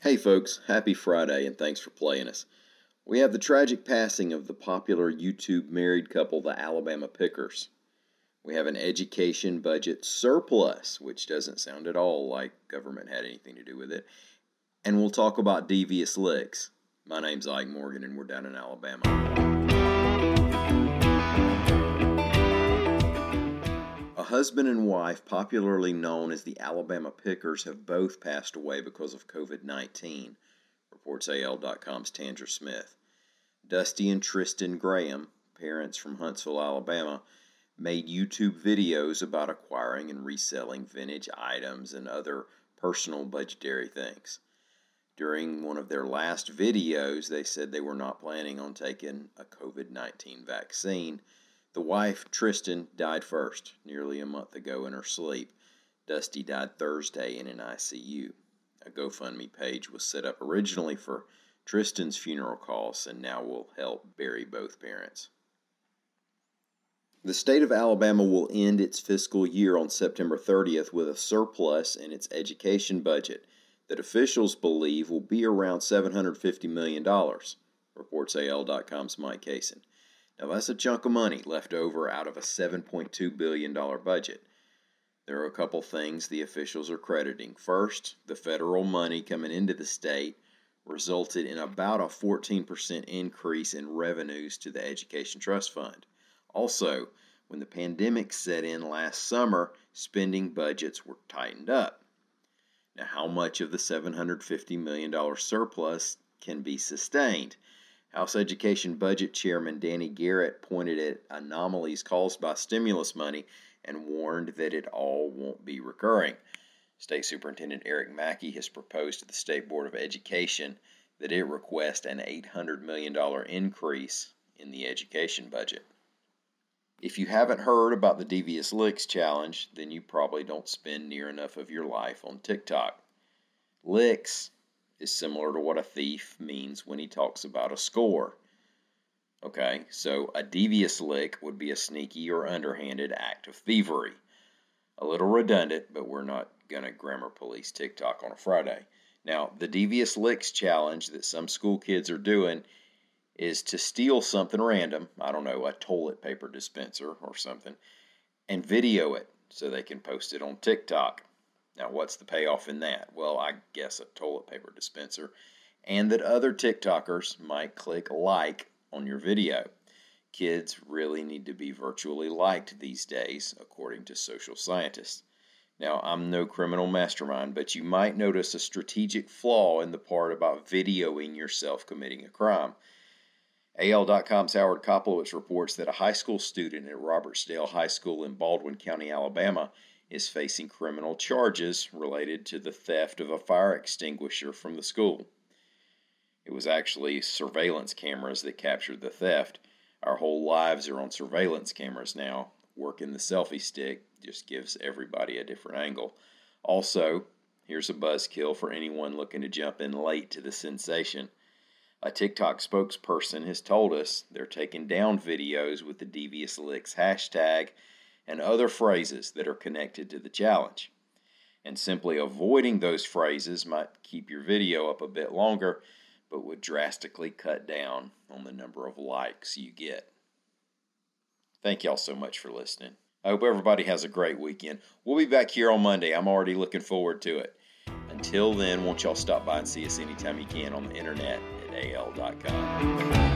Hey folks, happy Friday and thanks for playing us. We have the tragic passing of the popular YouTube married couple, the Alabama Pickers. We have an education budget surplus, which doesn't sound at all like government had anything to do with it. And we'll talk about devious licks. My name's Ike Morgan, and we're down in Alabama. Husband and wife, popularly known as the Alabama Pickers, have both passed away because of COVID 19, reports AL.com's Tanger Smith. Dusty and Tristan Graham, parents from Huntsville, Alabama, made YouTube videos about acquiring and reselling vintage items and other personal budgetary things. During one of their last videos, they said they were not planning on taking a COVID 19 vaccine. The wife, Tristan, died first, nearly a month ago in her sleep. Dusty died Thursday in an ICU. A GoFundMe page was set up originally for Tristan's funeral costs and now will help bury both parents. The state of Alabama will end its fiscal year on September 30th with a surplus in its education budget that officials believe will be around $750 million, reports AL.com's Mike Cason. Now, that's a chunk of money left over out of a $7.2 billion budget. There are a couple things the officials are crediting. First, the federal money coming into the state resulted in about a 14% increase in revenues to the Education Trust Fund. Also, when the pandemic set in last summer, spending budgets were tightened up. Now, how much of the $750 million surplus can be sustained? House Education Budget Chairman Danny Garrett pointed at anomalies caused by stimulus money and warned that it all won't be recurring. State Superintendent Eric Mackey has proposed to the State Board of Education that it request an $800 million increase in the education budget. If you haven't heard about the Devious Licks challenge, then you probably don't spend near enough of your life on TikTok. Licks is similar to what a thief means when he talks about a score. Okay, so a devious lick would be a sneaky or underhanded act of thievery. A little redundant, but we're not going to grammar police TikTok on a Friday. Now, the devious licks challenge that some school kids are doing is to steal something random, I don't know, a toilet paper dispenser or something, and video it so they can post it on TikTok. Now, what's the payoff in that? Well, I guess a toilet paper dispenser, and that other TikTokers might click like on your video. Kids really need to be virtually liked these days, according to social scientists. Now, I'm no criminal mastermind, but you might notice a strategic flaw in the part about videoing yourself committing a crime. AL.com's Howard Koplowitz reports that a high school student at Robertsdale High School in Baldwin County, Alabama, is facing criminal charges related to the theft of a fire extinguisher from the school. It was actually surveillance cameras that captured the theft. Our whole lives are on surveillance cameras now. Working the selfie stick just gives everybody a different angle. Also, here's a buzzkill for anyone looking to jump in late to the sensation. A TikTok spokesperson has told us they're taking down videos with the Devious Licks hashtag and other phrases that are connected to the challenge. And simply avoiding those phrases might keep your video up a bit longer, but would drastically cut down on the number of likes you get. Thank y'all so much for listening. I hope everybody has a great weekend. We'll be back here on Monday. I'm already looking forward to it. Until then, won't y'all stop by and see us anytime you can on the internet at AL.com.